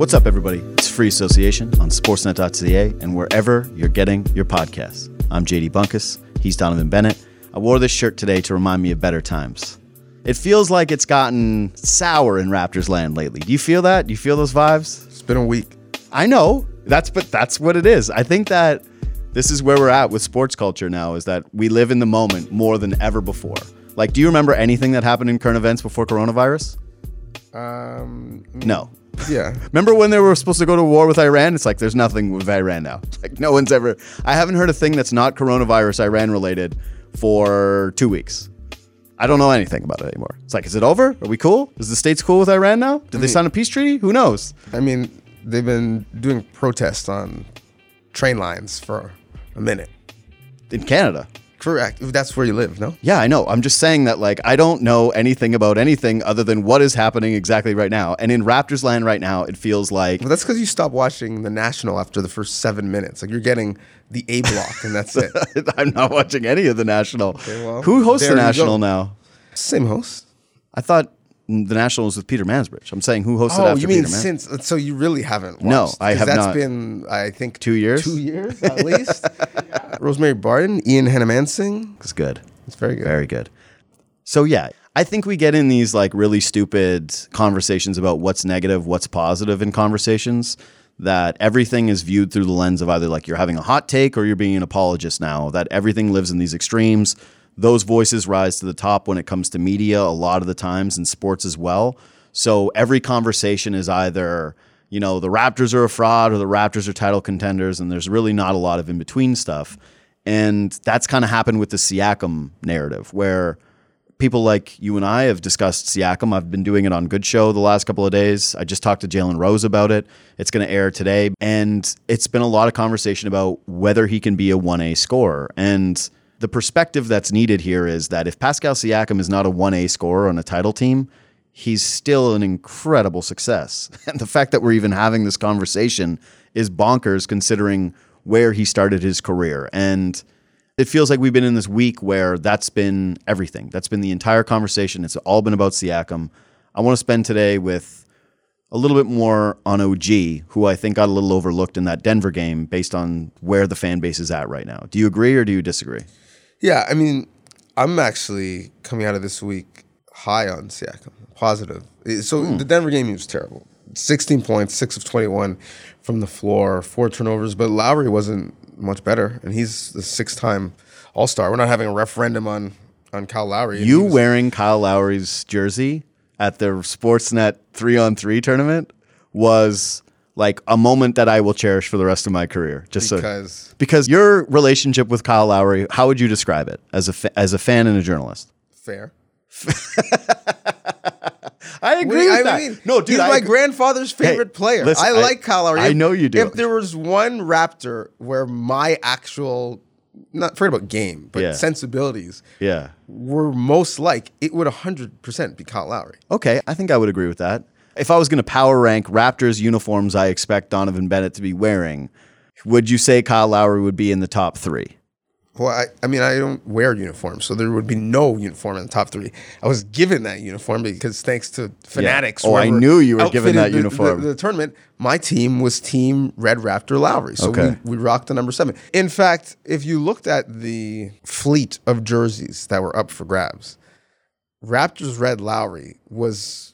What's up, everybody? It's Free Association on Sportsnet.ca and wherever you're getting your podcasts. I'm JD Bunkis. He's Donnovan Bennett. I wore this shirt today to remind me of better times. It feels like it's gotten sour in Raptors land lately. Do you feel that? Do you feel those vibes? It's been a week. I know. That's but that's what it is. I think that this is where we're at with sports culture now is that we live in the moment more than ever before. Like, do you remember anything that happened in current events before coronavirus? Um, No. yeah. Remember when they were supposed to go to war with Iran? It's like there's nothing with Iran now. Like no one's ever. I haven't heard a thing that's not coronavirus Iran related for two weeks. I don't know anything about it anymore. It's like, is it over? Are we cool? Is the states cool with Iran now? Did they sign a peace treaty? Who knows? I mean, they've been doing protests on train lines for a minute. In Canada. Correct. That's where you live, no? Yeah, I know. I'm just saying that like I don't know anything about anything other than what is happening exactly right now. And in Raptors land right now, it feels like But that's because you stopped watching the National after the first seven minutes. Like you're getting the A block, and that's it. I'm not watching any of the national. well, Who hosts the national now? Same host. I thought the national was with Peter Mansbridge. I'm saying who hosted Oh, after you mean Peter Man- since? So you really haven't? Watched, No, I have That's not. been, I think, Two years? Two years at least. Rosemary Barton, Ian Hanomansing. It's good. It's very good. Very good. So yeah, I think we get in these like really stupid conversations about what's negative, what's positive in conversations that everything is viewed through the lens of either like you're having a hot take or you're being an apologist now, that everything lives in these extremes. Those voices rise to the top when it comes to media a lot of the times in sports as well. So every conversation is either, you know, the Raptors are a fraud or the Raptors are title contenders and there's really not a lot of in between stuff. And that's kind of happened with the Siakam narrative, where people like you and I have discussed Siakam. I've been doing it on Good Show the last couple of days. I just talked to Jalen Rose about it. It's going to air today. And it's been a lot of conversation about whether he can be a 1A scorer. And the perspective that's needed here is that if Pascal Siakam is not a 1A scorer on a title team, he's still an incredible success. And the fact that we're even having this conversation is bonkers considering where he started his career. And it feels like we've been in this week where that's been everything. That's been the entire conversation. It's all been about Siakam. I want to spend today with a little bit more on OG, who I think got a little overlooked in that Denver game based on where the fan base is at right now. Do you agree or do you disagree? Yeah, I mean, I'm actually coming out of this week high on Siakam, positive. Eh, So Hmm. the Denver game was terrible. 16 points, six of 21 from the floor, four turnovers. But Lowry wasn't much better, and he's the six-time All-Star. We're not having a referendum on on Kyle Lowry. You was- wearing Kyle Lowry's jersey at the Sportsnet three on three tournament was like a moment that I will cherish for the rest of my career. Just so because because your relationship with Kyle Lowry, how would you describe it as a fa- as a fan and a journalist? fair. I agree with I that. mean, no, dude, he's I my agree. grandfather's favorite player. listen, I I- like Kyle Lowry. I If- know you do. If there was one Raptor where my actual, not forget about game, but Yeah. sensibilities Yeah. were most like, it would 100% be Kyle Lowry. Okay, I think I would agree with that. If I was going to power rank Raptors uniforms I expect Donnovan Bennett to be wearing, would you say Kyle Lowry would be in the top three? Well, I, I mean, I don't wear uniforms, so there would be no uniform in the top three. I was given that uniform because thanks to Fanatics. Oh, I knew you were given that the- the- uniform. The, tournament, my team was Team Red Raptor Lowry, so Okay. we, we rocked the number seven. In fact, if you looked at the fleet of jerseys that were up for grabs, Raptors Red Lowry was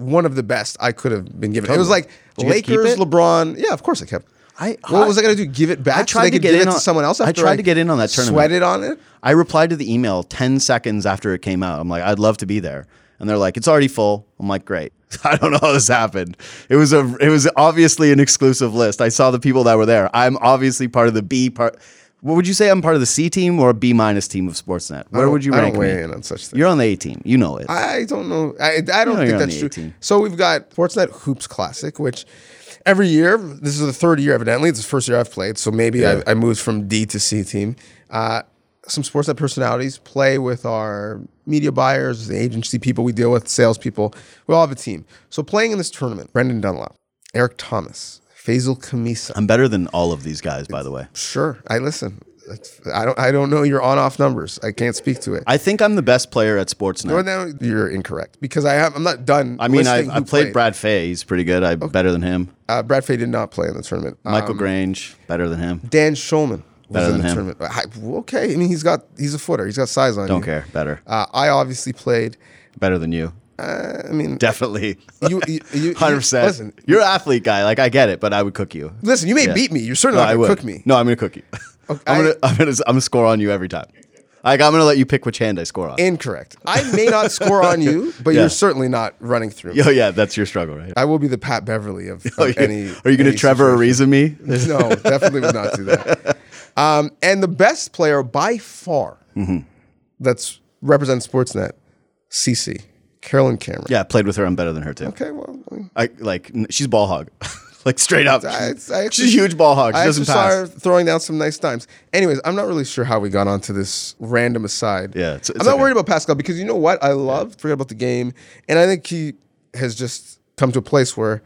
one of the best I could have been given. It was like Did you get to keep Lakers. LeBron. Yeah, of course I kept. I- what I- was I going to do? Give it back? I so tried they to get give in it on- to someone else. I tried to get in on that tournament. Sweated on it. I replied to the email 10 seconds after it came out. I'm like, I'd love to be there. And they're like, it's already full. I'm like, great. I don't know how this happened. It was a it was obviously an exclusive list. I saw the people that were there. I'm obviously part of the B part. What would you say? I'm part of the C team or a B minus team of Sportsnet? Where would you I rank don't weigh me? in on such things. You're on the A team. You know it. I don't know. I, I don't know think you're on that's the true. 18. So we've got Sportsnet Hoops Classic, which every year, this is the third year evidently. It's the first year I've played. So maybe Yeah. I, I moved from D to C team. Uh, some Sportsnet personalities play with our media buyers, the agency people we deal with, salespeople. We all have a team. So playing in this tournament, Brendan Dunlop, Eric Thomas, Faizal Khamisa. I'm better than all of these guys, by the way. Sure, I listen. I don't. I don't know your on-off numbers. I can't speak to it. I think I'm the best player at. Well, now you're incorrect because I have. I'm not done. I mean, I've, I've played Brad Fay. He's pretty good. I'm better than him. Uh, Brad Fay did not play in the tournament. Michael Um, Grange, better than him. Dan Shulman was Better in than the him. tournament. I- okay, I mean he's got he's a footer. He's got size on him. Don't you. care. Better. Uh, I obviously played. Better than you. Uh, I mean, Definitely. you, you, you, you- 100%. Listen, You're an athlete guy. Like, I get it, but I would cook you. listen. You may Yeah. beat me. You're certainly No, not I gonna would. cook me. No, I'm going to cook you. I'm I- going to I'm gonna, I'm gonna score on you every time. Like, I'm going to let you pick which hand I score on. Incorrect. I may not score on you, but Yeah. you're certainly not running through. me. oh, yeah, that's your struggle, right? I will be the Pat Beverley of, of Oh, yeah. any. Are you going to Trevor. Ariza me? No, definitely would not do that. Um, and the best player by far Mm-hmm. that's represents Sportsnet, CC, Carolyn Cameron. Yeah, I played with her. I'm better than her, too. Okay, well, I like she's ball hog, like straight up. I, I actually, she's a huge ball hog. She I doesn't actually saw her throwing down some nice times. Anyways, I'm not really sure how we got onto this random aside. Yeah, it's- it's I'm not okay. worried about Pascal because you know what? I love forget about the game, and I think he has just come to a place where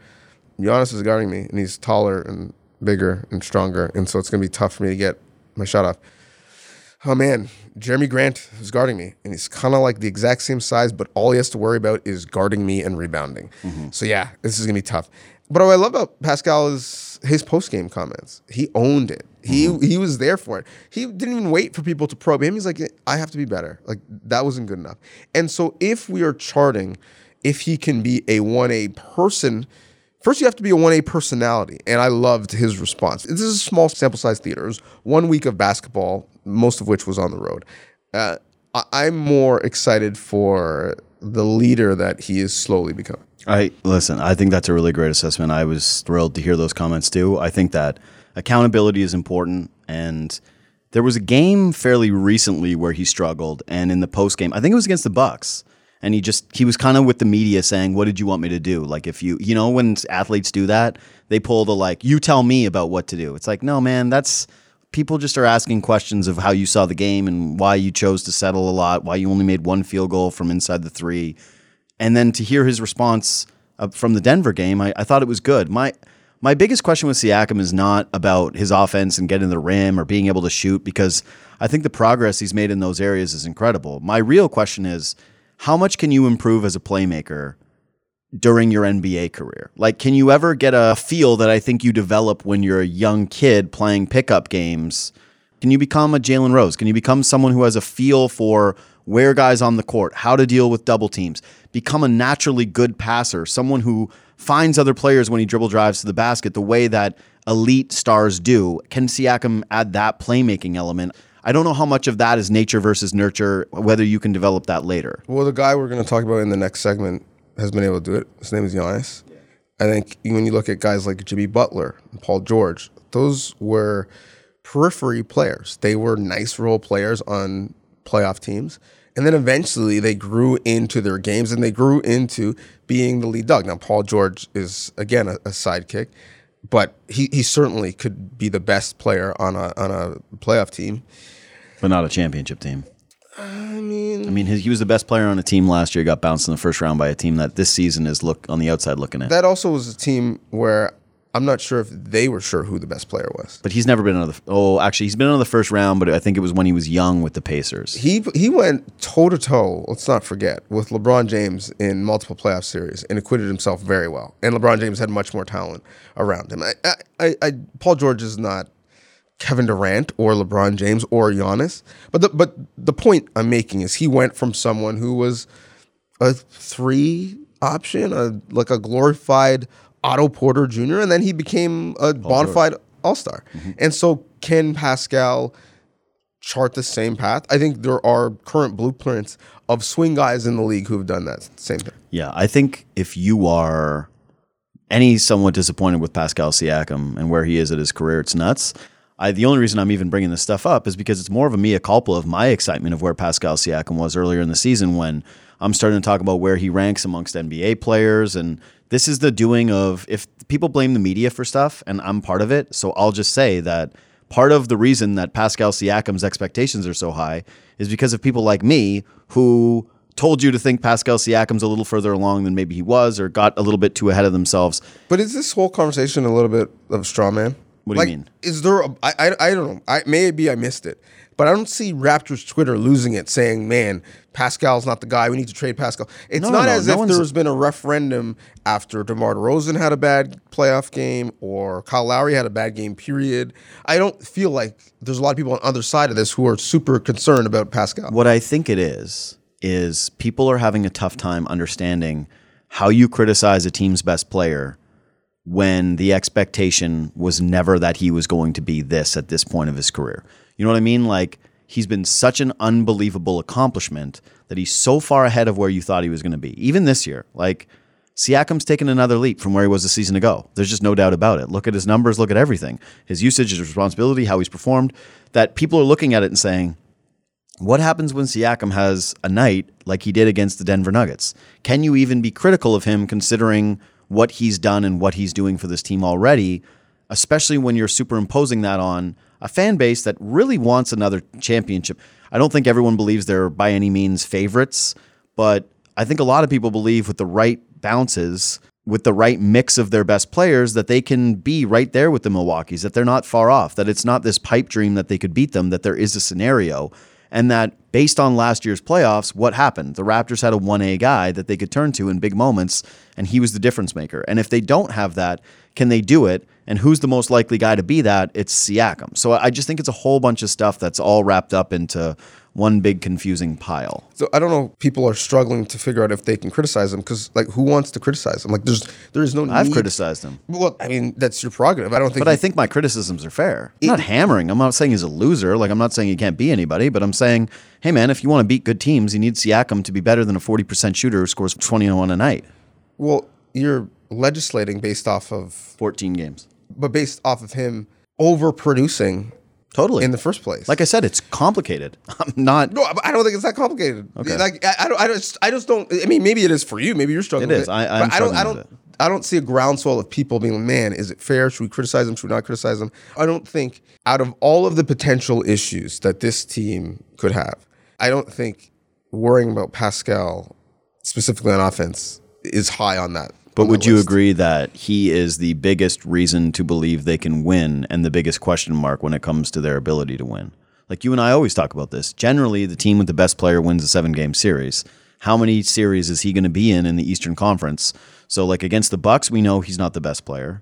Giannis is guarding me, and he's taller and bigger and stronger, and so it's gonna be tough for me to get my shot off. Oh man, Jerami Grant is guarding me, and he's kind of like the exact same size, but all he has to worry about is guarding me and rebounding. Mm-hmm. So yeah, this is gonna be tough. But what I love about Pascal is his post game comments. He owned it. He mm-hmm. he was there for it. He didn't even wait for people to probe him. He's like, I have to be better. Like that wasn't good enough. And so if we are charting, if he can be a one A person. First, you have to be a 1A personality. And I loved his response. This is a small sample size theater. It was one week of basketball, most of which was on the road. Uh, I- I'm more excited for the leader that he is slowly becoming. I listen. I think that's a really great assessment. I was thrilled to hear those comments too. I think that accountability is important, and there was a game fairly recently where he struggled, and in the post game, I think it was against the Bucks, and he just he was kind of with the media saying, "What did you want me to do?" Like if you you know when athletes do that, they pull the like, "You tell me about what to do." It's like, no, man, that's people just are asking questions of how you saw the game and why you chose to settle a lot, why you only made one field goal from inside the three. And then to hear his response uh, from the Denver game, I, I thought it was good. My my biggest question with Siakam is not about his offense and getting the rim or being able to shoot because I think the progress he's made in those areas is incredible. My real question is how much can you improve as a playmaker during your NBA career? Like, can you ever get a feel that I think you develop when you're a young kid playing pickup games? Can you become a Jalen Rose? Can you become someone who has a feel for where guys on the court, how to deal with double teams, become a naturally good passer, someone who finds other players when he dribble drives to the basket the way that elite stars do? Can Siakam add that playmaking element? I don't know how much of that is nature versus nurture, whether you can develop that later. Well, the guy we're going to talk about in the next segment has been able to do it. His name is Giannis. I think when you look at guys like Jimmy Butler and Paul George, those were periphery players. They were nice role players on playoff teams. And then eventually they grew into their games and they grew into being the lead dog. Now, Paul George is, again, a, a sidekick, but he, he certainly could be the best player on a, on a playoff team. But not a championship team. I mean, I mean, his, he was the best player on a team last year. Got bounced in the first round by a team that this season is look on the outside looking at. that also was a team where I'm not sure if they were sure who the best player was. but he's never been on the. Oh, actually, he's been on the first round, but I think it was when he was young with the Pacers. He he went toe to toe. Let's not forget with LeBron James in multiple playoff series and acquitted himself very well. And LeBron James had much more talent around him. I, I, I, I Paul George is not Kevin Durant or LeBron James or Giannis. But the but the point I'm making is he went from someone who was a three option, a like a glorified Otto Porter Jr., and then he became a bona fide All Star. Mm-hmm. And so can Pascal chart the same path? I think there are current blueprints of swing guys in the league who have done that same thing. Yeah, I think if you are any somewhat disappointed with Pascal Siakam and where he is at his career, it's nuts. I, the only reason I'm even bringing this stuff up is because it's more of a mea culpa of my excitement of where Pascal Siakam was earlier in the season when I'm starting to talk about where he ranks amongst NBA players. And this is the doing of if people blame the media for stuff, and I'm part of it. So I'll just say that part of the reason that Pascal Siakam's expectations are so high is because of people like me who told you to think Pascal Siakam's a little further along than maybe he was or got a little bit too ahead of themselves. But is this whole conversation a little bit of straw man? What do like, you mean? Is there? A, I, I I don't know. I maybe I missed it, but I don't see Raptors Twitter losing it, saying, "Man, Pascal's not the guy. We need to trade Pascal." It's No, no, not no, as no if there's been a referendum after DeMar DeRozan had a bad playoff game or Kyle Lowry had a bad game. Period. I don't feel like there's a lot of people on the other side of this who are super concerned about Pascal. What I think it is is people are having a tough time understanding how you criticize a team's best player when the expectation was never that he was going to be this at this point of his career. You know what I mean? Like he's been such an unbelievable accomplishment that he's so far ahead of where you thought he was going to be. Even this year, like Siakam's taken another leap from where he was a season ago. There's just no doubt about it. Look at his numbers, look at everything. His usage, his responsibility, how he's performed, that people are looking at it and saying, what happens when Siakam has a night like he did against the Denver Nuggets? Can you even be critical of him considering what he's done and what he's doing for this team already, especially when you're superimposing that on a fan base that really wants another championship? I don't think everyone believes they're by any means favorites, but I think a lot of people believe with the right bounces, with the right mix of their best players, that they can be right there with the Milwaukee's, that they're not far off, that it's not this pipe dream that they could beat them, that there is a scenario and that based on last year's playoffs, what happened? The Raptors had a 1A guy that they could turn to in big moments, and he was the difference maker. And if they don't have that, can they do it? And who's the most likely guy to be that? It's Siakam. So I just think it's a whole bunch of stuff that's all wrapped up into one big confusing pile. So I don't know. People are struggling to figure out if they can criticize him because, like, who wants to criticize him? Like, there's there is no. I've need- criticized him. Well, I mean, that's your prerogative. I don't think. But I think my criticisms are fair. I'm not hammering. I'm not saying he's a loser. Like I'm not saying he can't be anybody, but I'm saying, hey man, if you want to beat good teams, you need Siakam to be better than a 40% shooter who scores 21 a night. well, you're legislating based off of, 14 games. but based off of him overproducing Totally. in the first place. like I said, it's complicated. I'm not. no, I don't think it's that complicated. Okay. Like I, I don't, I just, I just don't. I mean, maybe it is for you. Maybe you're struggling. It with is. I- I'm but I don't. I don't. I don't see a groundswell of people being, like, man, is it fair? Should we criticize them? Should we not criticize them? I don't think out of all of the potential issues that this team could have, I don't think worrying about Pascal specifically on offense is high on that. But would you list. agree that he is the biggest reason to believe they can win and the biggest question mark when it comes to their ability to win? Like you and I always talk about this. Generally, the team with the best player wins a seven game series. How many series is he going to be in in the Eastern Conference? So, like against the Bucks, we know he's not the best player.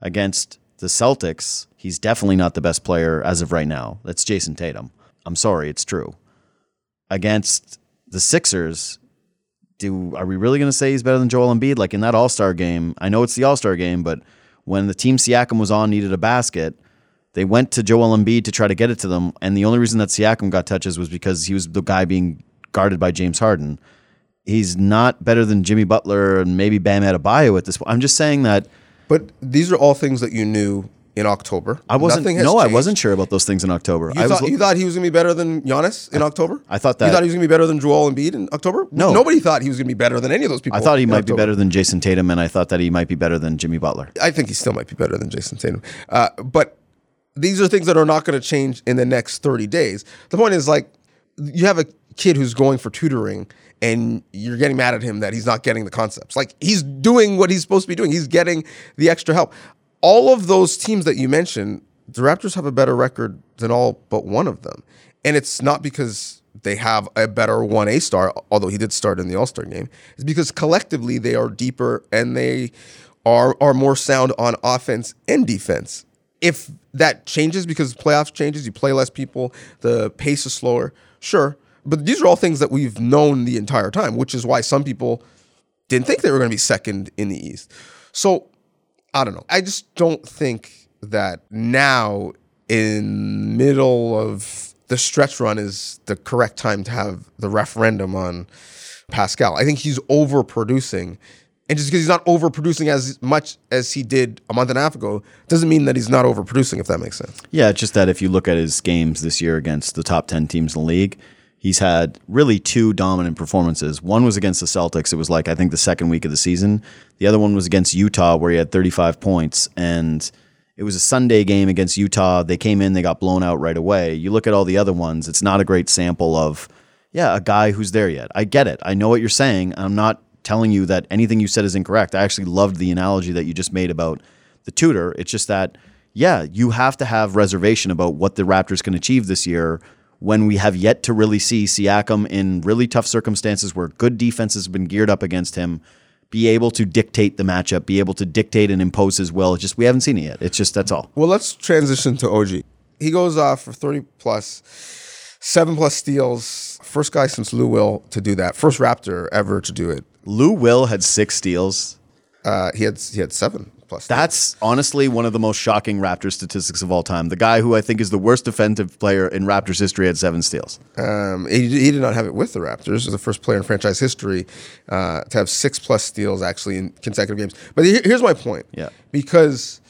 Against the Celtics, he's definitely not the best player as of right now. That's Jayson Tatum. I'm sorry, it's true. Against the Sixers, do are we really going to say he's better than Joel Embiid? Like in that All Star game, I know it's the All Star game, but when the team Siakam was on needed a basket, they went to Joel Embiid to try to get it to them, and the only reason that Siakam got touches was because he was the guy being guarded by James Harden. He's not better than Jimmy Butler and maybe Bam Adebayo at this point. I'm just saying that But these are all things that you knew in October. I wasn't. No, I wasn't sure about those things in October. You I was. thought, you thought he was going to be better than Giannis in October? I thought that. You thought he was going to be better than Joel Embiid in October? No. Nobody thought he was going to be better than any of those people. I thought he might be better than Jayson Tatum, and I thought that he might be better than Jimmy Butler. I think he still might be better than Jayson Tatum. Uh, but these are things that are not going to change in the next 30 days. The point is, like, you have a kid who's going for tutoring and you're getting mad at him that he's not getting the concepts. Like, he's doing what he's supposed to be doing, he's getting the extra help. All of those teams that you mentioned, the Raptors have a better record than all but one of them. And it's not because they have a better 1A star, although he did start in the All Star game. It's because collectively they are deeper and they are, are more sound on offense and defense. If that changes because playoffs changes, you play less people, the pace is slower, sure. But these are all things that we've known the entire time, which is why some people didn't think they were going to be second in the East. So I don't know. I just don't think that now in middle of the stretch run is the correct time to have the referendum on Pascal. I think he's overproducing. And just because he's not overproducing as much as he did a month and a half ago doesn't mean that he's not overproducing, if that makes sense. Yeah, it's just that if you look at his games this year against the top 10 teams in the league, he's had really two dominant performances. One was against the Celtics. It was like, I think, the second week of the season. The other one was against Utah, where he had 35 points. And it was a Sunday game against Utah. They came in, they got blown out right away. You look at all the other ones, it's not a great sample of, yeah, a guy who's there yet. I get it. I know what you're saying. I'm not telling you that anything you said is incorrect. I actually loved the analogy that you just made about the tutor. It's just that yeah, you have to have reservation about what the Raptors can achieve this year when we have yet to really see Siakam in really tough circumstances where good defenses have been geared up against him be able to dictate the matchup, be able to dictate and impose his will. It's just we haven't seen it yet. It's just that's all. Well, let's transition to OG. He goes off for 30 plus, seven plus steals. First guy since Lou Will to do that. First Raptor ever to do it. Lou Will had six steals. Uh, he had he had seven plus. That's honestly one of the most shocking Raptors statistics of all time. The guy who I think is the worst defensive player in Raptors history had seven steals. Um, he, he did not have it with the Raptors. He was the first player in franchise history uh, to have six plus steals actually in consecutive games. But here- here's my point. Yeah. Because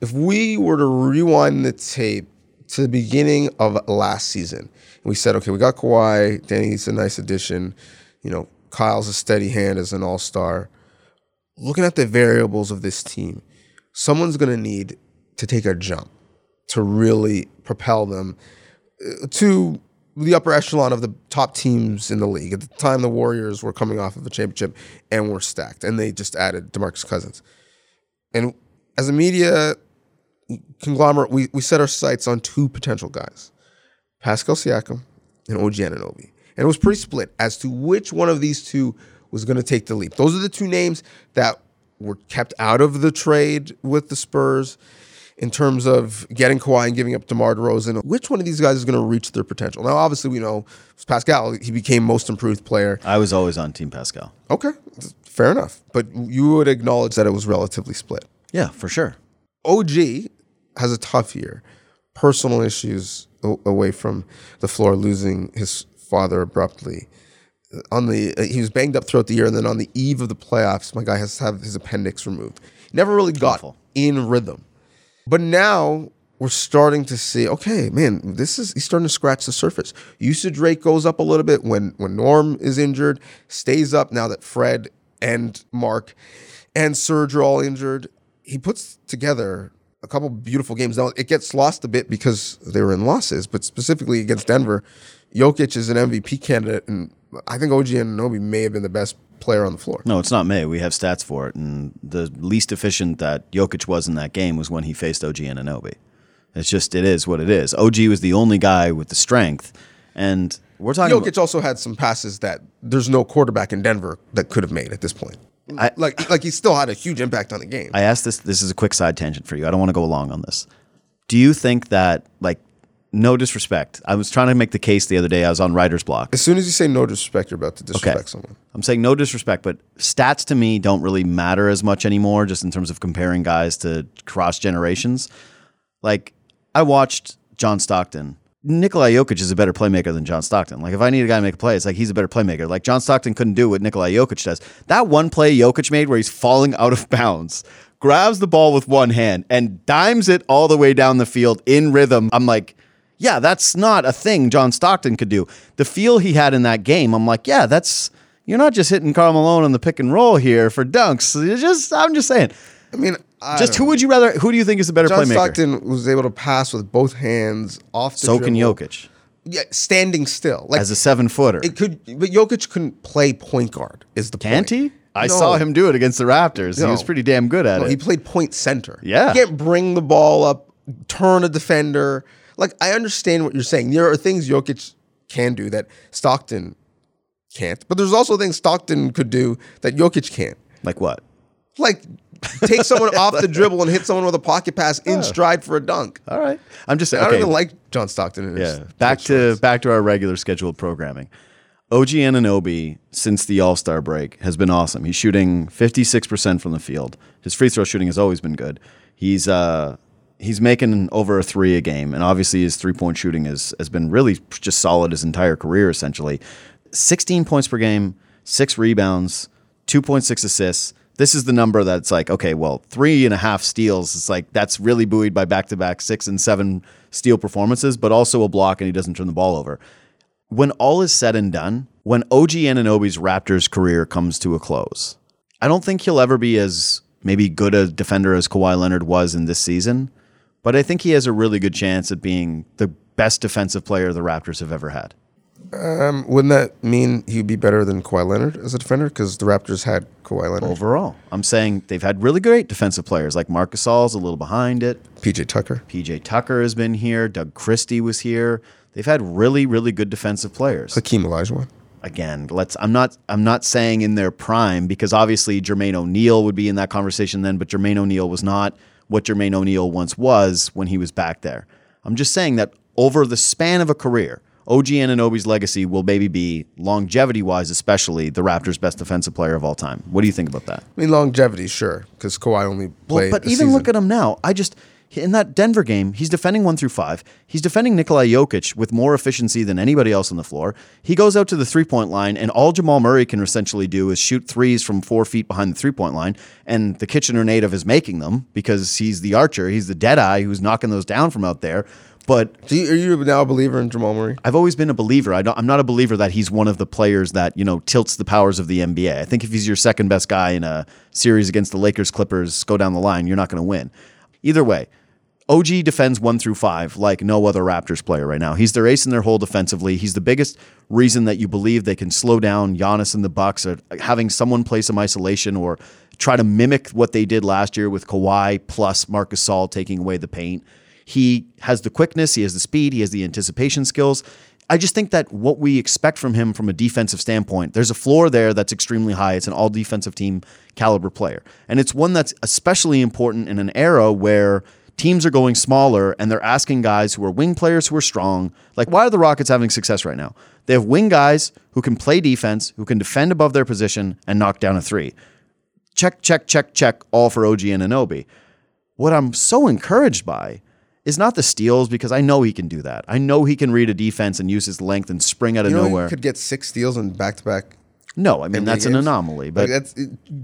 if we were to rewind the tape to the beginning of last season, and we said, okay, we got Kawhi, Danny's a nice addition, you know, Kyle's a steady hand as an all star. Looking at the variables of this team, someone's going to need to take a jump to really propel them uh, to the upper echelon of the top teams in the league. At the time, the Warriors were coming off of a championship and were stacked, and they just added Demarcus Cousins. And as a media conglomerate, we, we set our sights on two potential guys Pascal Siakam and OG Anunoby. And it was pretty split as to which one of these two was going to take the leap. Those are the two names that were kept out of the trade with the Spurs in terms of getting Kawhi and giving up DeMar DeRozan. Which one of these guys is going to reach their potential? Now, obviously, we know Pascal. He became most improved player. I was always on Team Pascal. Okay, fair enough. But you would acknowledge that it was relatively split. Yeah, for sure. OG has a tough year. Personal issues away from the floor, losing his father abruptly. On the uh, he was banged up throughout the year, and then on the eve of the playoffs, my guy has to have his appendix removed. Never really got in rhythm, but now we're starting to see. Okay, man, this is he's starting to scratch the surface. Usage rate goes up a little bit when when Norm is injured, stays up now that Fred and Mark and Serge are all injured. He puts together a couple beautiful games. Now it gets lost a bit because they were in losses, but specifically against Denver, Jokic is an MVP candidate, and I think OG Anunoby may have been the best player on the floor. No, it's not May. We have stats for it, and the least efficient that Jokic was in that game was when he faced OG Anunoby. It's just it is what it is. OG was the only guy with the strength, and we're talking. Jokic also had some passes that there's no quarterback in Denver that could have made at this point. I- like, like he still had a huge impact on the game. I asked this. This is a quick side tangent for you. I don't want to go along on this. Do you think that, like, no disrespect? I was trying to make the case the other day. I was on writer's block. as soon as you say no disrespect, you're about to disrespect Okay. someone. I'm saying no disrespect, but stats to me don't really matter as much anymore, just in terms of comparing guys to cross generations. Like, I watched John Stockton. Nikolai Jokic is a better playmaker than John Stockton. Like, if I need a guy to make a play, it's like he's a better playmaker. Like, John Stockton couldn't do what Nikolai Jokic does. That one play Jokic made where he's falling out of bounds, grabs the ball with one hand, and dimes it all the way down the field in rhythm. I'm like, yeah, that's not a thing John Stockton could do. The feel he had in that game, I'm like, yeah, that's you're not just hitting Karl Malone on the pick and roll here for dunks. You're just I'm just saying. I mean, I Just who know. would you rather? Who do you think is the better John playmaker? Stockton was able to pass with both hands off the so can. Jokic Yeah, standing still. Like as a seven footer. it could, but Jokic couldn't play point guard. Is the Can't point. he? I No. saw him do it against the Raptors. He was pretty damn good at No, it. he played point center. Yeah. he can't bring the ball up, turn a defender. Like I understand what you're saying. There are things Jokic can do that Stockton can't, but there's also things Stockton could do that Jokic can't. like what? Like take someone off the dribble and hit someone with a pocket pass in stride for a dunk. All right. I'm just saying. I don't even like John Stockton. In his Yeah. Back to shorts. back to our regular scheduled programming. OG Anunoby, since the All Star break, has been awesome. He's shooting 56% from the field. His free throw shooting has always been good. He's uh he's making over a three a game, and obviously his three point shooting has has been really just solid his entire career essentially. 16 points per game, six rebounds, 2.6 assists. This is the number that's like, okay, well, three and a half steals. It's like that's really buoyed by back to back six and seven steal performances, but also a block and he doesn't turn the ball over. When all is said and done, when OG Anunoby's Raptors career comes to a close, I don't think he'll ever be as maybe good a defender as Kawhi Leonard was in this season, but I think he has a really good chance at being the best defensive player the Raptors have ever had. Um, wouldn't that mean he'd be better than Kawhi Leonard as a defender? Because the Raptors had Kawhi Leonard, Overall, I'm saying they've had really great defensive players like Marcus Gasol's a little behind it. PJ Tucker. PJ Tucker has been here. Doug Christie was here. They've had really, really good defensive players. Hakeem Olajuwon. Again, let's. I'm not. I'm not saying in their prime because obviously Jermaine O'Neal would be in that conversation then, but Jermaine O'Neal was not what Jermaine O'Neal once was when he was back there. I'm just saying that over the span of a career, OG Anunoby's legacy will maybe be longevity wise, especially the Raptors' best defensive player of all time. What do you think about that? I mean, longevity, sure, because Kawhi only Well, played. but a even season. look at him now. I just in that Denver game, he's defending one through five. He's defending Nikolai Jokic with more efficiency than anybody else on the floor. He goes out to the three point line, and all Jamal Murray can essentially do is shoot threes from four feet behind the three point line. And the Kitchener native is making them because he's the archer. He's the dead eye who's knocking those down from out there. But you, are you now a believer in Jamal Murray? I've always been a believer. I don't, I'm not a believer that he's one of the players that you know tilts the powers of the NBA. I think if he's your second best guy in a series against the Lakers, Clippers, go down the line, you're not going to win. Either way, OG defends one through five like no other Raptors player right now. He's their ace in their hole defensively. He's the biggest reason that you believe they can slow down Giannis and the Bucks, uh, or having someone play some isolation or try to mimic what they did last year with Kawhi plus Marcus Gasol taking away the paint. He has the quickness, he has the speed, he has the anticipation skills. I just think that what we expect from him from a defensive standpoint, there's a floor there that's extremely high. It's an all defensive team caliber player. And it's one that's especially important in an era where teams are going smaller and they're asking guys who are wing players who are strong. Like, why are the Rockets having success right now? They have wing guys who can play defense, who can defend above their position and knock down a three. Check, check, check, check, all for OG Anunoby. What I'm so encouraged by is not the steals because I know he can do that. I know he can read a defense and use his length and spring out of You know, nowhere. he could get six steals in back to back. No, I mean that's an games. anomaly. But Like that's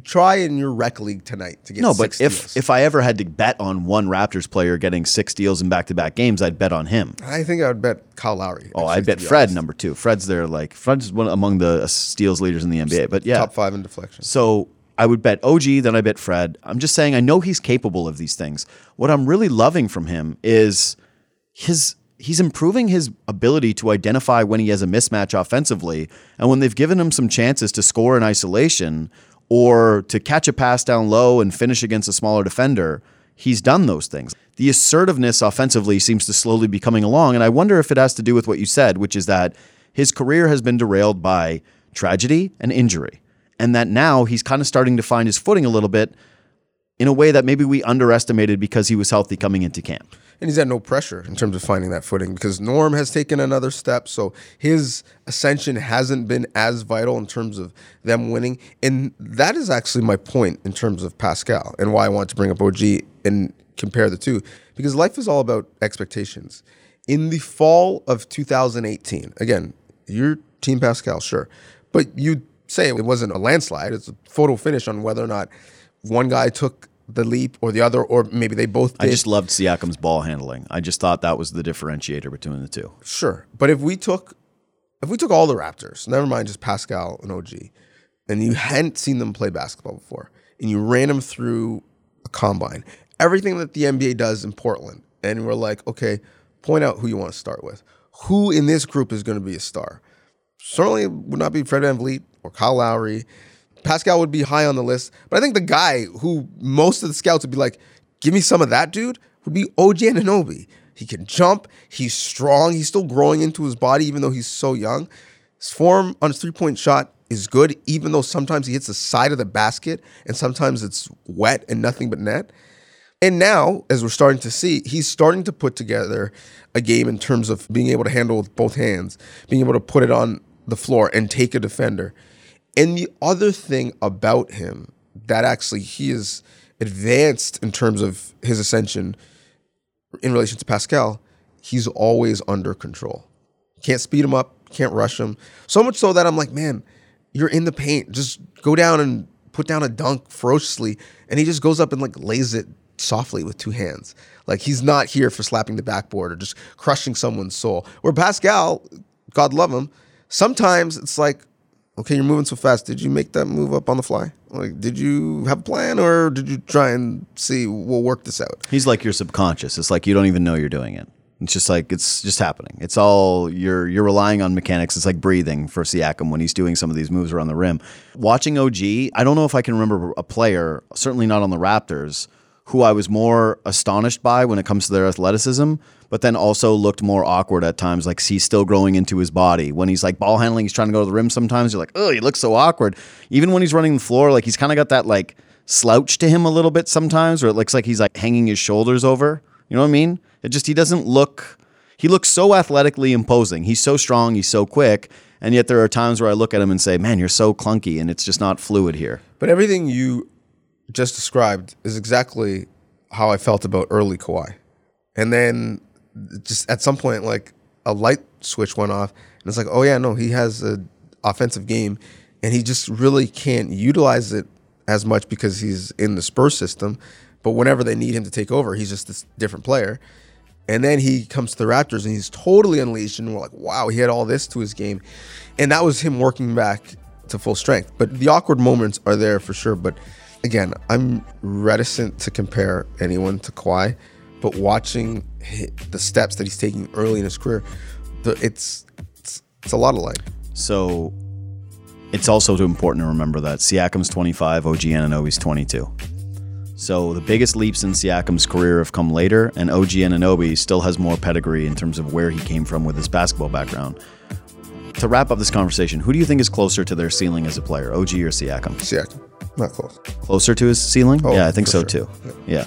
try in your rec league tonight to get no, six but if steals. if I ever had to bet on one Raptors player getting six steals in back to back games, I'd bet on him. I think I would bet Kyle Lowry. Oh, actually, I to bet be Fred honest. number two. Fred's there like Fred's one among the steals leaders in the NBA. But yeah, top five in deflection. So I would bet OG, then I bet Fred. I'm just saying I know he's capable of these things. What I'm really loving from him is his he's improving his ability to identify when he has a mismatch offensively and when they've given him some chances to score in isolation or to catch a pass down low and finish against a smaller defender, he's done those things. The assertiveness offensively seems to slowly be coming along and I wonder if it has to do with what you said, which is that his career has been derailed by tragedy and injury and that now he's kind of starting to find his footing a little bit in a way that maybe we underestimated because he was healthy coming into camp. And he's had no pressure in terms of finding that footing because Norm has taken another step. So his ascension hasn't been as vital in terms of them winning. And that is actually my point in terms of Pascal and why I want to bring up OG and compare the two because life is all about expectations. In the fall of 2018, again, you're Team Pascal, sure, but you say it wasn't a landslide. It's a photo finish on whether or not one guy took the leap or the other, or maybe they both did. I just loved Siakam's ball handling. I just thought that was the differentiator between the two. Sure, but if we took if we took all the Raptors, never mind just Pascal and OG, and you hadn't seen them play basketball before, and you ran them through a combine, everything that the NBA does in Portland, and we're like, okay, point out who you want to start with. Who in this group is going to be a star? Certainly would not be Fred VanVleet or Kyle Lowry. Pascal would be high on the list, but I think the guy who most of the scouts would be like, give me some of that dude, would be OG Anunoby. He can jump. He's strong. He's still growing into his body, even though he's so young. His form on his three point shot is good, even though sometimes he hits the side of the basket and sometimes it's wet and nothing but net. And now, as we're starting to see, he's starting to put together a game in terms of being able to handle with both hands, being able to put it on the floor and take a defender. And the other thing about him that actually he is advanced in terms of his ascension in relation to Pascal, he's always under control. Can't speed him up, can't rush him. So much so that I'm like, man, you're in the paint. Just go down and put down a dunk ferociously. And he just goes up and like lays it softly with two hands. Like he's not here for slapping the backboard or just crushing someone's soul. Where Pascal, God love him, sometimes it's like, okay, you're moving so fast. Did you make that move up on the fly? Like, did you have a plan or did you try and see we'll work this out? He's like your subconscious. It's like you don't even know you're doing it. It's just like it's just happening. It's all you're you're relying on mechanics. It's like breathing for Siakam when he's doing some of these moves around the rim. Watching OG, I don't know if I can remember a player, certainly not on the Raptors, who I was more astonished by when it comes to their athleticism, but then also looked more awkward at times. Like he's still growing into his body. When he's like ball handling, he's trying to go to the rim sometimes. You're like, oh, he looks so awkward. Even when he's running the floor, like he's kind of got that like slouch to him a little bit sometimes, or it looks like he's like hanging his shoulders over. You know what I mean? It just he doesn't look he looks so athletically imposing. He's so strong, he's so quick, and yet there are times where I look at him and say, "Man, you're so clunky and it's just not fluid here." But everything you just described is exactly how I felt about early Kawhi. And then just at some point like a light switch went off and it's like, "Oh yeah, no, he has a offensive game and he just really can't utilize it as much because he's in the Spurs system." But whenever they need him to take over, he's just this different player. And then he comes to the Raptors and he's totally unleashed. And we're like, wow, he had all this to his game. And that was him working back to full strength. But the awkward moments are there for sure. But again, I'm reticent to compare anyone to Kawhi. But watching the steps that he's taking early in his career, the, it's, it's it's a lot of light. So it's also important to remember that Siakam's 25, OG Anunoby's 22. So the biggest leaps in Siakam's career have come later, and OG Anunoby still has more pedigree in terms of where he came from with his basketball background. To wrap up this conversation, who do you think is closer to their ceiling as a player, OG or Siakam? Siakam, not close. Closer to his ceiling? Oh, yeah, I think so sure. too. Yeah.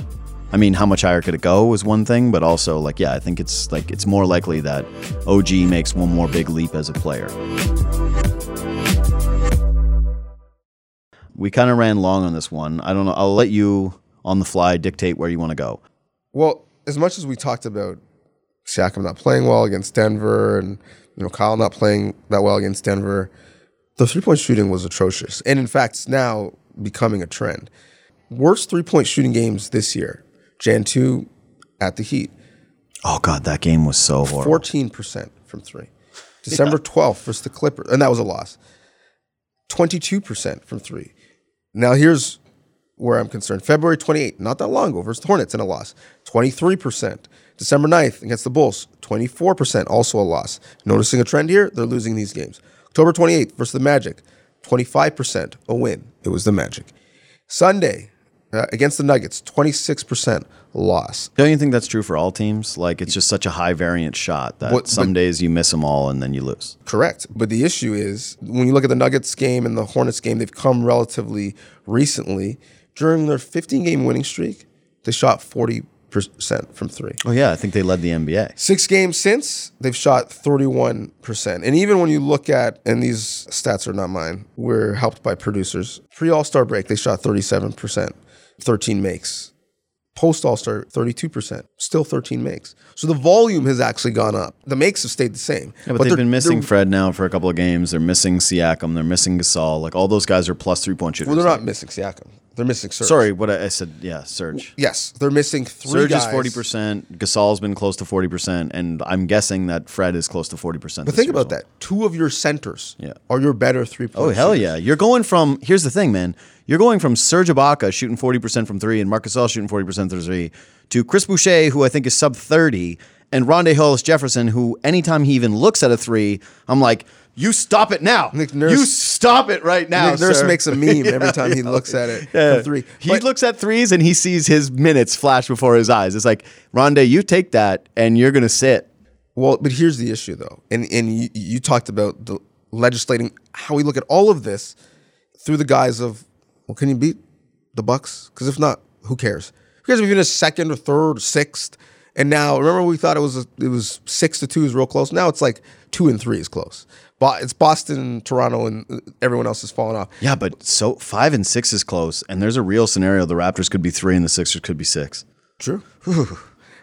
I mean, how much higher could it go is one thing, but also like, yeah, I think it's like it's more likely that OG makes one more big leap as a player. We kind of ran long on this one. I don't know. I'll let you on the fly dictate where you want to go. Well, as much as we talked about Siakam not playing well against Denver and you know Kyle not playing that well against Denver, the three point shooting was atrocious, and in fact, it's now becoming a trend. Worst three point shooting games this year: Jan two at the Heat, Oh God, that game was so horrible. fourteen percent from three. December twelfth versus the Clippers, and that was a loss. Twenty two percent from three. Now here's where I'm concerned. February 28th, not that long ago, versus the Hornets in a loss, 23%. December 9th against the Bulls, 24%, also a loss. Noticing a trend here? They're losing these games. October 28th versus the Magic, 25%, a win. It was the Magic. Sunday uh, against the Nuggets, 26% loss. Don't you think that's true for all teams? Like it's just such a high variance shot that What- some but- days you miss them all and then you lose. Correct. But the issue is when you look at the Nuggets game and the Hornets game, they've come relatively recently. During their 15 game winning streak, they shot 40% from three. Oh yeah, I think they led the NBA. Six games since, they've shot 31%. And even when you look at, and these stats are not mine, we're helped by producers. Pre All Star break, they shot 37%, 13 makes. Post All Star, 32%, still 13 makes. So the volume has actually gone up. The makes have stayed the same. Yeah, but, they've been missing Fred now for a couple of games. They're missing Siakam. They're missing Gasol. Like all those guys are plus three point shooters. Well, they're not missing Siakam. They're missing Serge. Sorry, what I, I said. Yeah, Serge. Yes, they're missing three Serge guys. is forty percent. Gasol's been close to forty percent, and I'm guessing that Fred is close to forty percent. But think about that. Two of your centers Yeah. are your better three point Oh hell yeah! You're going from here's the thing, man. You're going from Serge Ibaka shooting forty percent from three and Marcus Gasol shooting forty percent from three to Chris Boucher, who I think is sub thirty, and Rondae Hollis Jefferson, who anytime he even looks at a three, I'm like, you stop it now. Nick Nurse- you stop it right now. Nick Nurse sir." makes a meme every time he looks at it Yeah. three. He But- looks at threes and he sees his minutes flash before his eyes. It's like, Rondae, you take that and you're gonna sit. Well, but here's the issue though, and and you, you talked about the legislating how we look at all of this through the guise of, well, can you beat the Bucks? Because if not, who cares? Who cares if you're in a second or third or sixth? And now, remember we thought it was a, it was six to two is real close. Now it's like two and three is close. But it's Boston, Toronto, and everyone else has fallen off. Yeah, but so five and six is close, and there's a real scenario. The Raptors could be three and the Sixers could be six. True.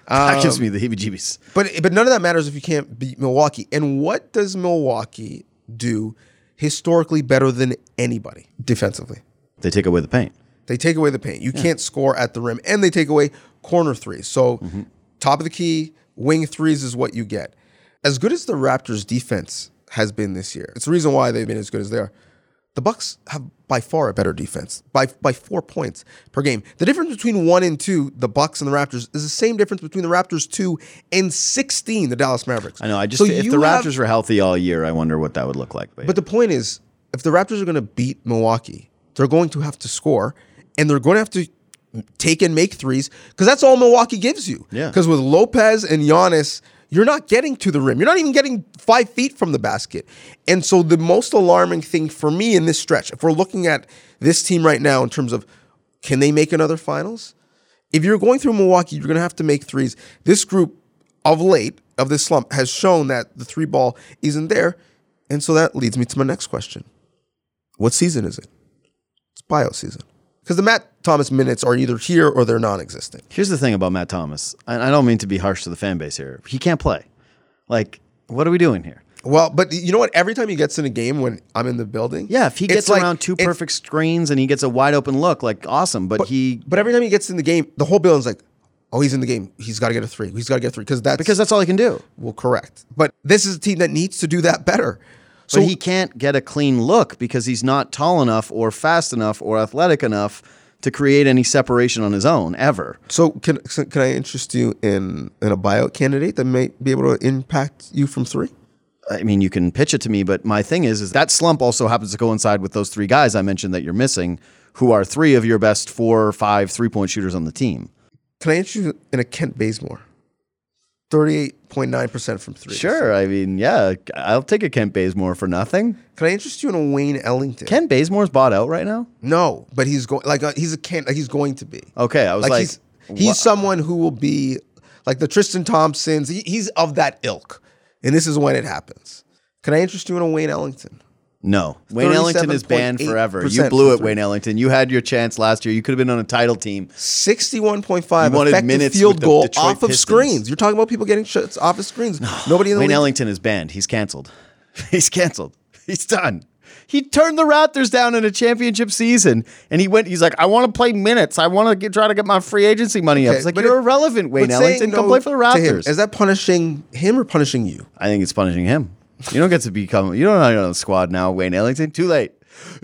That gives um, me the heebie-jeebies. But but none of that matters if you can't beat Milwaukee. And what does Milwaukee do historically better than anybody defensively? They take away the paint. They take away the paint. You can't score at the rim, and they take away corner threes. So mm-hmm. top of the key, wing threes is what you get. As good as the Raptors' defense has been this year, it's the reason why they've been as good as they are. The Bucks have by far a better defense by by four points per game. The difference between one and two, the Bucks and the Raptors, is the same difference between the Raptors two and sixteen, the Dallas Mavericks. I know. I just So if the have- Raptors were healthy all year, I wonder what that would look like. But, But the point is, if the Raptors are going to beat Milwaukee, they're going to have to score, and they're going to have to take and make threes because that's all Milwaukee gives you. Yeah. Because with Lopez and Giannis, you're not getting to the rim. You're not even getting five feet from the basket. And so the most alarming thing for me in this stretch, if we're looking at this team right now in terms of can they make another finals? If you're going through Milwaukee, you're going to have to make threes. This group of late of this slump has shown that the three ball isn't there. And so that leads me to my next question. What season is it? Bio season. Because the Matt Thomas minutes are either here or they're non existent. here's the thing about Matt Thomas. I, I don't mean to be harsh to the fan base here. He can't play. Like, what are we doing here? Well, but you know what? Every time he gets in a game when I'm in the building, Yeah, if he gets like- around two perfect screens and he gets a wide open look, like awesome. But, he But every time he gets in the game, the whole building's like, oh, he's in the game. He's got to get a three. He's got to get a three because that's because that's all he can do. well, correct. But this is a team that needs to do that better. So But he can't get a clean look because he's not tall enough or fast enough or athletic enough to create any separation on his own ever. So can so can I interest you in in a buyout candidate that may be able to impact you from three? I mean, you can pitch it to me, but my thing is, is that slump also happens to coincide with those three guys I mentioned that you're missing, who are three of your best four or five three point shooters on the team. Can I interest you in a Kent Bazemore? Thirty-eight point nine percent from three. Sure, I mean, yeah, I'll take a Kent Bazemore for nothing. Can I interest you in a Wayne Ellington? Kent Bazemore's bought out right now. no, but he's going like uh, he's a Kent. Like he's going to be. Okay, I was Like, like, he's he's someone who will be like the Tristan Thompsons. He, he's of that ilk, and this is when it happens. Can I interest you in a Wayne Ellington? No. Wayne Ellington is banned forever. You blew it, Wayne Ellington. You had your chance last year. You could have been on a title team. Sixty-one point five You wanted minutes field goal off of Pistons. screens. You're talking about people getting shots off of screens. Nobody in the Wayne league. Ellington is banned. He's canceled. He's canceled. He's done. He turned the Raptors down in a championship season, and he went. He's like, "I want to play minutes. I want to get, try to get my free agency money up." It's like you're it- irrelevant, Wayne Ellington. Come no play for the him, Raptors. Is that punishing him or punishing you? I think it's punishing him. You don't get to become. You don't on the squad now, Wayne Ellington. Too late.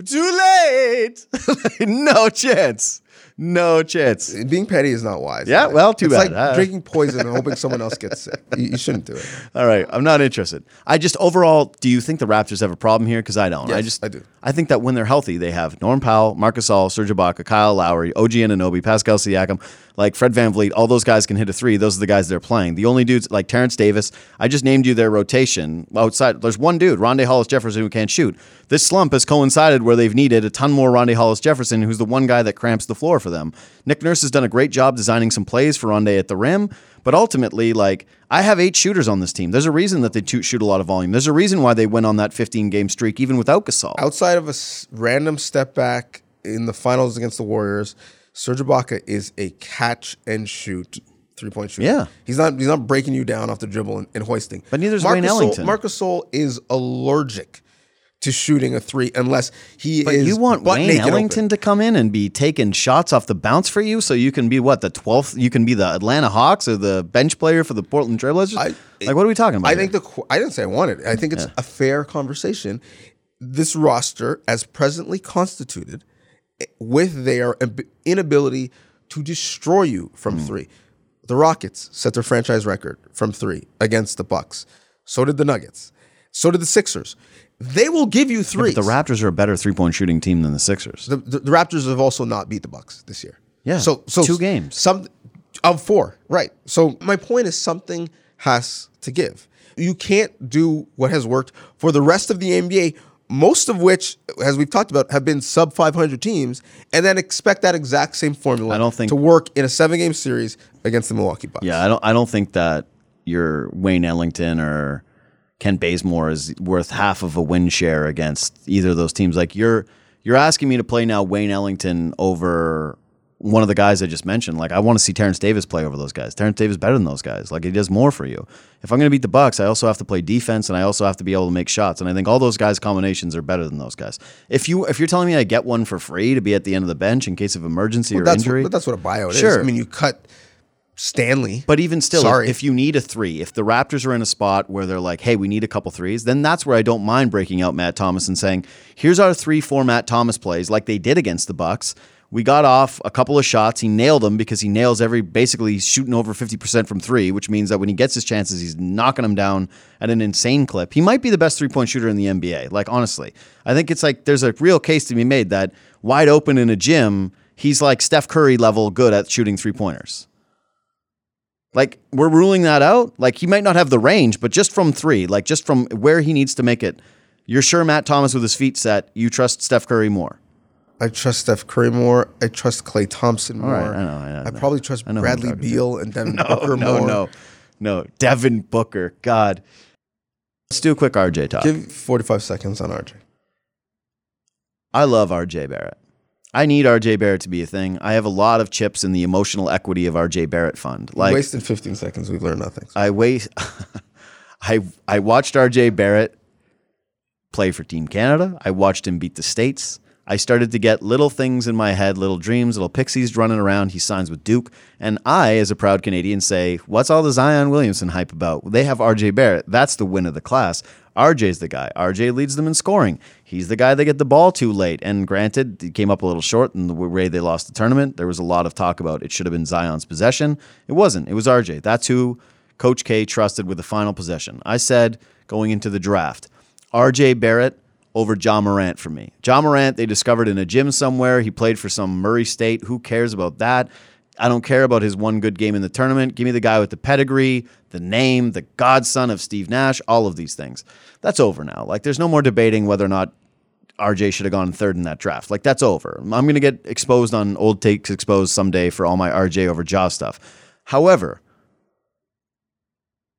Too late. no chance. No chance. Being petty is not wise. Yeah, well, too it's bad. like Uh, drinking poison and hoping someone else gets sick. You, you shouldn't do it. All right, I'm not interested. I just overall, do you think the Raptors have a problem here? Because I don't. I just I do. I think that when they're healthy, they have Norm Powell, Marc Gasol, Serge Ibaka, Kyle Lowry, OG Anunoby, Pascal Siakam, like Fred VanVleet. All those guys can hit a three. Those are the guys they're playing. The only dudes like Terrence Davis. I just named you their rotation outside. There's one dude, Rondae Hollis Jefferson, who can't shoot. This slump has coincided where they've needed a ton more Rondae Hollis Jefferson, who's the one guy that cramps the floor for them. Nick Nurse has done a great job designing some plays for Rondae at the rim, but ultimately, like I have eight shooters on this team. There's a reason that they shoot a lot of volume. There's a reason why they went on that 15 game streak even without Gasol. Outside of a random step back in the finals against the Warriors, Serge Ibaka is a catch and shoot three point shooter. Yeah. he's not he's not breaking you down off the dribble and, and hoisting. But neither is Marcus Wayne Sol- Ellington. Marc Gasol is allergic to shooting a three unless he But is. you want Wayne naked open. Ellington to come in and be taking shots off the bounce for you, so you can be what the twelfth? You can be the Atlanta Hawks or the bench player for the Portland Trailblazers. I- like, what are we talking about? I here? think the I didn't say I wanted it. I think it's a fair conversation. This roster, as presently constituted, with their inability to destroy you from Hmm. three, the Rockets set their franchise record from three against the Bucks. So did the Nuggets. So did the Sixers. They will give you three. the Raptors are a better three point shooting team than the Sixers. the, the, the Raptors have also not beat the Bucks this year. Yeah, So so two games. Some of four, right? So my point is something has to give. You can't do what has worked for the rest of the NBA, most of which, as we've talked about, have been sub 500 teams, and then expect that exact same formula I don't think- to work in a seven game series against the Milwaukee Bucks. Yeah, I don't. I don't think that your Wayne Ellington or Kent Bazemore is worth half of a win share against either of those teams. Like you're you're asking me to play now Wayne Ellington over one of the guys I just mentioned. Like I want to see Terrence Davis play over those guys. Terrence Davis is better than those guys. Like he does more for you. If I'm going to beat the Bucks, I also have to play defense and I also have to be able to make shots. And I think all those guys combinations are better than those guys. If you if you're telling me I get one for free to be at the end of the bench in case of emergency or that's injury, but that's what a buyout is. Sure. I mean, you cut Stanley. But even still, if- Sorry. If, you need a three, if the Raptors are in a spot where they're like, hey, we need a couple threes, then that's where I don't mind breaking out Matt Thomas and saying, here's our three, four Matt Thomas plays, like they did against the Bucks. We got off a couple of shots. He nailed them because he nails every basically he's shooting over 50% from three, which means that when he gets his chances, he's knocking them down at an insane clip. He might be the best three point shooter in the NBA. Like, honestly, I think it's like there's a real case to be made that wide open in a gym, he's like Steph Curry level good at shooting three pointers. Like we're ruling that out. Like he might not have the range, but just from three, like just from where he needs to make it, you're sure Matt Thomas with his feet set, you trust Steph Curry more. I trust Steph Curry more. I trust Klay Thompson more. right, I know, I know, I probably trust I'm Bradley. Beal and Devin No, Booker no, more. No, no, no. Devin Booker. God. Let's do a quick RJ talk. Give 45 seconds on RJ. I love RJ Barrett. I need RJ Barrett to be a thing. I have a lot of chips in the emotional equity of RJ Barrett fund. Like Wasted 15 seconds. We've learned nothing. I wait. I I watched RJ Barrett play for Team Canada. I watched him beat the States. I started to get little things in my head, little dreams, little pixies running around. He signs with Duke. And I, as a proud Canadian, say, What's all the Zion Williamson hype about? They have RJ Barrett. That's the win of the class. RJ's the guy. RJ leads them in scoring. He's the guy they get the ball too late. And granted, he came up a little short in the way they lost the tournament. There was a lot of talk about it should have been Zion's possession. It wasn't. It was RJ. That's who Coach K trusted with the final possession. I said going into the draft, RJ Barrett over Ja Morant for me. Ja Morant, they discovered in a gym somewhere. He played for some Murray State. Who cares about that? I don't care about his one good game in the tournament. Give me the guy with the pedigree, the name, the godson of Steve Nash, all of these things. That's over now. Like, there's no more debating whether or not RJ should have gone third in that draft. Like, that's over. I'm going to get exposed on old takes exposed someday for all my RJ over Ja stuff. However,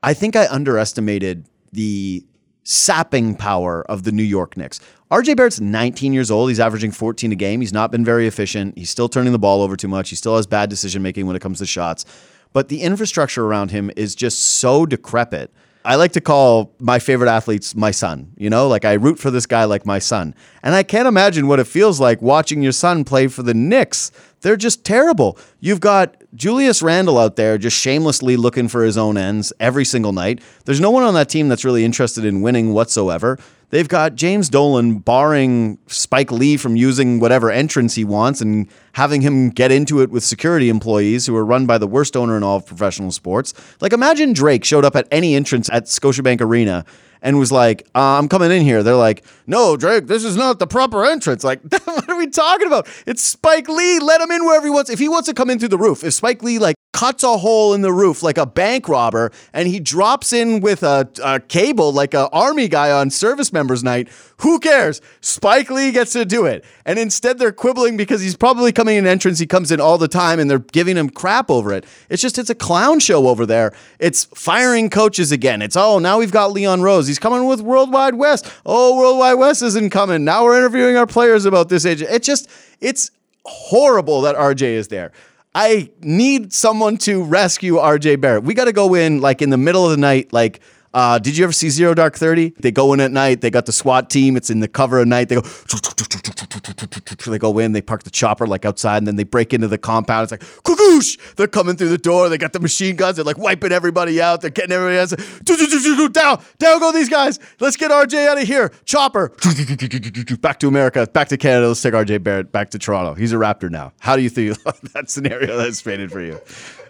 I think I underestimated the sapping power of the New York Knicks. RJ Barrett's 19 years old. He's averaging 14 a game. He's not been very efficient. He's still turning the ball over too much. He still has bad decision making when it comes to shots. But the infrastructure around him is just so decrepit. I like to call my favorite athletes my son. You know, like I root for this guy like my son. And I can't imagine what it feels like watching your son play for the Knicks. They're just terrible. You've got Julius Randle out there just shamelessly looking for his own ends every single night. There's no one on that team that's really interested in winning whatsoever. They've got James Dolan barring Spike Lee from using whatever entrance he wants and having him get into it with security employees who are run by the worst owner in all of professional sports. Like, imagine Drake showed up at any entrance at Scotiabank Arena and was like, uh, I'm coming in here. They're like, no, Drake, this is not the proper entrance. Like, what are we talking about? It's Spike Lee. Let him in wherever he wants. If he wants to come in through the roof, if Spike Lee, like, cuts a hole in the roof like a bank robber and he drops in with a, a cable like a army guy on service members night who cares spike lee gets to do it and instead they're quibbling because he's probably coming in entrance he comes in all the time and they're giving him crap over it it's just it's a clown show over there it's firing coaches again it's oh now we've got leon rose he's coming with World Wide Wes oh World Wide Wes isn't coming now we're interviewing our players about this agent. it's just it's horrible that rj is there I need someone to rescue RJ Barrett. We got to go in like in the middle of the night. Like, uh, did you ever see Zero Dark Thirty? They go in at night. They got the SWAT team. It's in the cover of night. They go. They go in. They park the chopper like outside, and then they break into the compound. It's like. They're coming through the door. They got the machine guns. They're like wiping everybody out. They're getting everybody else. Down, down go these guys. Let's get RJ out of here. Chopper. Back to America. Back to Canada. Let's take RJ Barrett back to Toronto. He's a Raptor now. How do you think that scenario that's painted for you?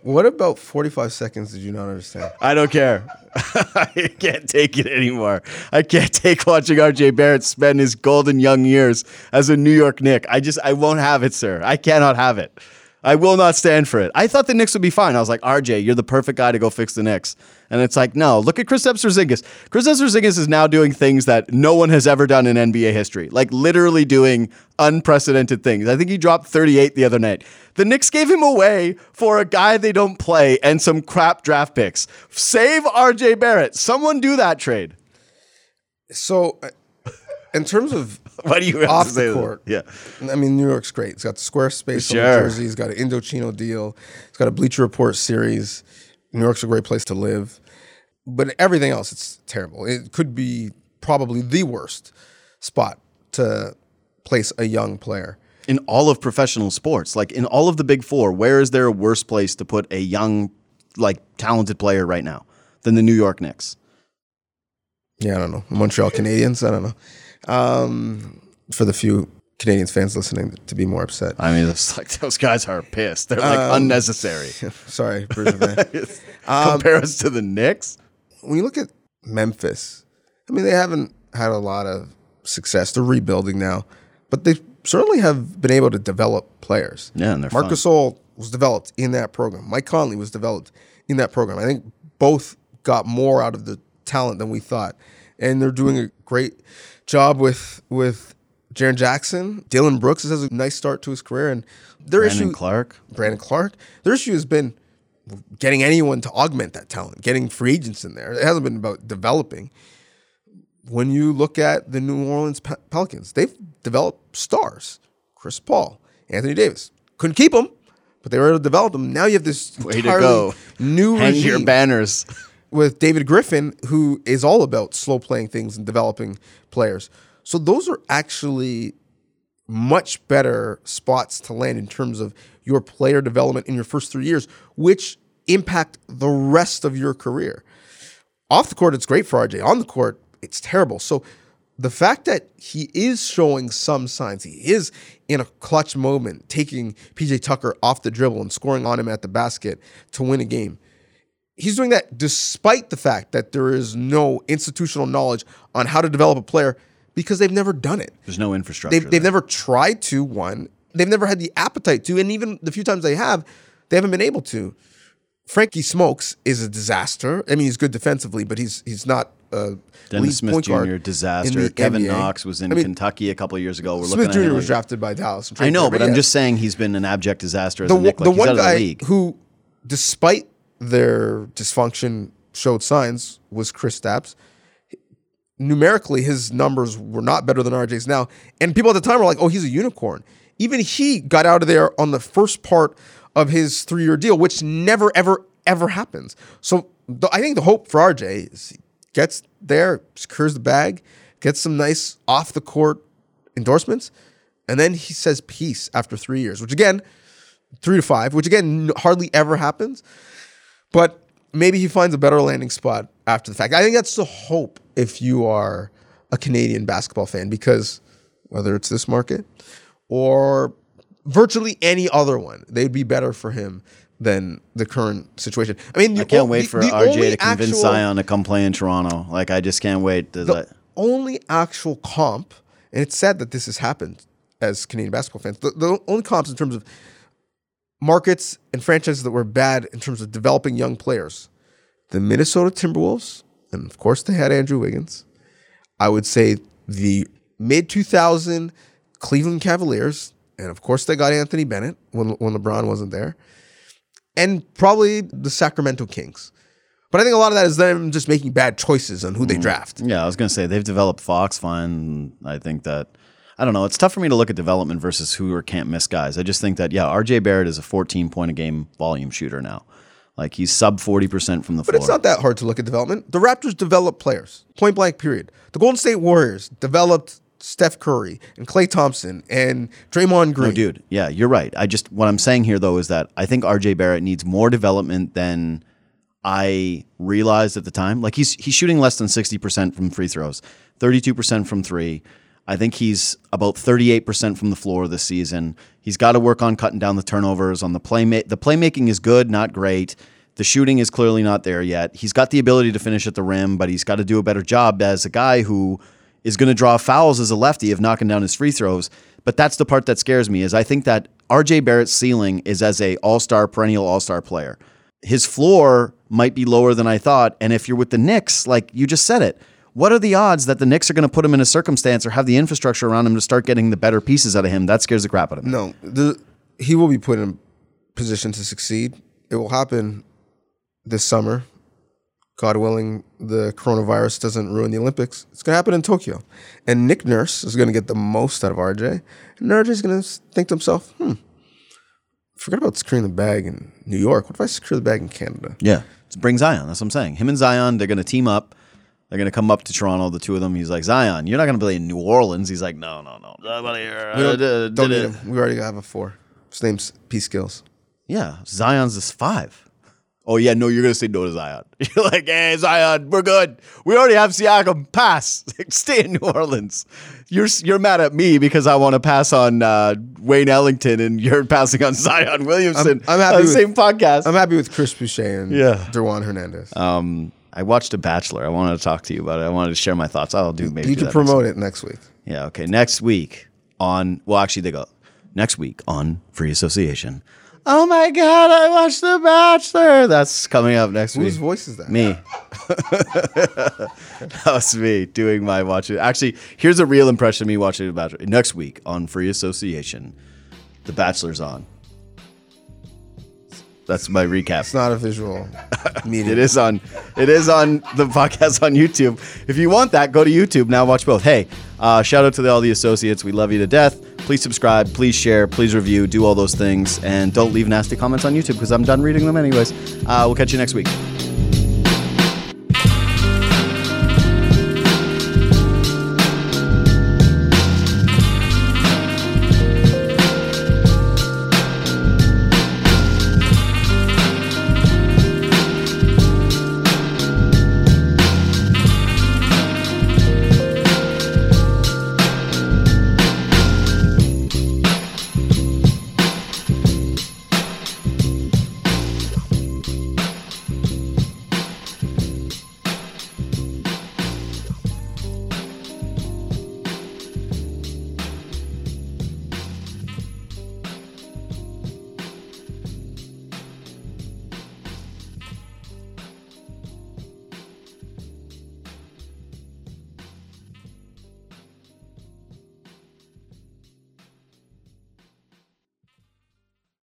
What about 45 seconds did you not understand? I don't care. I can't take it anymore. I can't take watching RJ Barrett spend his golden young years as a New York Knick. I just, I won't have it, sir. I cannot have it. I will not stand for it. I thought the Knicks would be fine. I was like, RJ, you're the perfect guy to go fix the Knicks. And it's like, no, look at Chris Porzingis. Chris Porzingis is now doing things that no one has ever done in NBA history, like literally doing unprecedented things. I think he dropped 38 the other night. The Knicks gave him away for a guy they don't play and some crap draft picks. Save RJ Barrett. Someone do that trade. So, uh, in terms of What do you have Off to the say? that? court. Yeah. I mean, New York's great. It's got the Squarespace on Sure. the jersey. It's got an Indochino deal. It's got a Bleacher Report series. New York's a great place to live. But everything else, it's terrible. It could be probably the worst spot to place a young player. in all of professional sports. Like in all of the big four, where is there a worse place to put a young, like talented player right now than the New York Knicks? Yeah, I don't know. Montreal Canadiens. I don't know. Um, for the few Canadians fans listening to be more upset. I mean, it's like those guys are pissed. They're like Um, unnecessary. Sorry, Bergevin. Um, Compare us to the Knicks. when you look at Memphis, I mean, they haven't had a lot of success. They're rebuilding now, but they certainly have been able to develop players. Yeah, and they're Marc fun. Gasol was developed in that program. Mike Conley was developed in that program. I think both got more out of the talent than we thought, and they're doing a great job with with Jaren Jackson. Dillon Brooks has a nice start to his career, and their Brandon issue Clarke. Brandon Clarke. Their issue has been getting anyone to augment that talent, getting free agents in there. It hasn't been about developing. When you look at the New Orleans Pelicans, they've developed stars. Chris Paul, Anthony Davis. Couldn't keep them, but they were able to develop them. Now you have this Way to go. new Hang regime your banners. With David Griffin, who is all about slow playing things and developing players. So those are actually much better spots to land in terms of your player development in your first three years, which impact the rest of your career. Off the court, it's great for RJ. On the court, it's terrible. So the fact that he is showing some signs, he is in a clutch moment, taking PJ Tucker off the dribble and scoring on him at the basket to win a game he's doing that despite the fact that there is no institutional knowledge on how to develop a player because they've never done it. There's no infrastructure. They've, they've never tried to, one. They've never had the appetite to. And even the few times they have, they haven't been able to. Frankie Smokes is a disaster. I mean, he's good defensively, but he's he's not a Dennis Smith point Jr. disaster. Kevin NBA. Knox was in I mean, Kentucky a couple years ago. We're Smith looking at Jr. was like- drafted by Dallas. I know, but I'm just saying he's been an abject disaster as the, a Knick. Like the one out of the guy who, despite their dysfunction, showed signs was Kristaps. Numerically, his numbers were not better than RJ's now, and people at the time were like, "Oh, he's a unicorn." Even he got out of there on the first part of his three-year deal, which never, ever, ever happens. So the, I think the hope for RJ is he gets there, secures the bag, gets some nice off-the-court endorsements, and then he says peace after three years, which again three to five, which again hardly ever happens. But maybe he finds a better landing spot after the fact. I think that's the hope if you are a Canadian basketball fan, because whether it's this market or virtually any other one, they'd be better for him than the current situation. I mean, I can't o- wait the- for the RJ to convince actual- Zion to come play in Toronto. Like I just can't wait to. the let, only actual comp, and it's sad that this has happened as Canadian basketball fans. The, the only comps in terms of markets and franchises that were bad in terms of developing young players, the Minnesota Timberwolves, and of course they had Andrew Wiggins. I would say the mid 2000 Cleveland Cavaliers, and of course they got Anthony Bennett when when LeBron wasn't there, and probably the Sacramento Kings. But I think a lot of that is them just making bad choices on who they mm. draft. yeah, I was gonna say they've developed Fox fine. I think that. I don't know. It's tough for me to look at development versus who are can't miss guys. I just think that yeah, RJ Barrett is a 14 point a game volume shooter now. Like he's sub 40 percent from the But floor. But it's not that hard to look at development. The Raptors developed players, point blank, period. The Golden State Warriors developed Steph Curry and Klay Thompson and Draymond Green. No, dude. Yeah, you're right. I just what I'm saying here though is that I think RJ Barrett needs more development than I realized at the time. Like he's he's shooting less than 60% from free throws, 32% from 3. I think he's about 38% from the floor this season. He's got to work on cutting down the turnovers on the play the playmaking is good, not great. The shooting is clearly not there yet. He's got the ability to finish at the rim, but he's got to do a better job as a guy who is going to draw fouls as a lefty of knocking down his free throws. But that's the part that scares me is I think that RJ Barrett's ceiling is as a all-star perennial all-star player. His floor might be lower than I thought, and if you're with the Knicks, like you just said it, what are the odds that the Knicks are going to put him in a circumstance or have the infrastructure around him to start getting the better pieces out of him? That scares the crap out of me. No, the, he will be put in position to succeed. It will happen this summer. God willing, the coronavirus doesn't ruin the Olympics. It's going to happen in Tokyo. And Nick Nurse is going to get the most out of RJ. And RJ is going to think to himself, hmm, forget about securing the bag in New York. What if I secure the bag in Canada? Yeah. Bring Zion. That's what I'm saying. Him and Zion, they're going to team up. They're gonna come up to Toronto, the two of them. He's like, Zion, you're not gonna play in New Orleans. He's like, No, no, no. Somebody here. We don't, uh, don't need him. We already have a four. His name's P Skills. Yeah, Zion's is five. Oh yeah, no, you're gonna say no to Zion. You're like, hey, Zion, we're good. We already have Siakam. Pass. Stay in New Orleans. You're you're mad at me because I want to pass on uh, Wayne Ellington, and you're passing on Zion Williamson. I'm happy on the with- same podcast. I'm happy with Chris Boucher and Yeah. Dewan Hernandez. um, I watched The Bachelor. I wanted to talk to you about it. I wanted to share my thoughts. I'll do maybe. you do can promote it next week. Yeah. Okay. Next week on. Well, actually, they go next week on Free Association. Oh my God! I watched The Bachelor. That's coming up next week. Whose voice is that? Me. that was me doing my watching. Actually, here's a real impression of me watching The Bachelor. Next week on Free Association, The Bachelor's on. That's my recap. It's not a visual medium. It is on. It is on the podcast on YouTube. If you want that, go to YouTube now. Watch both. Hey, uh, shout out to the, all the associates. We love you to death. Please subscribe. Please share. Please review. Do all those things, and don't leave nasty comments on YouTube because I'm done reading them anyways. Uh, we'll catch you next week.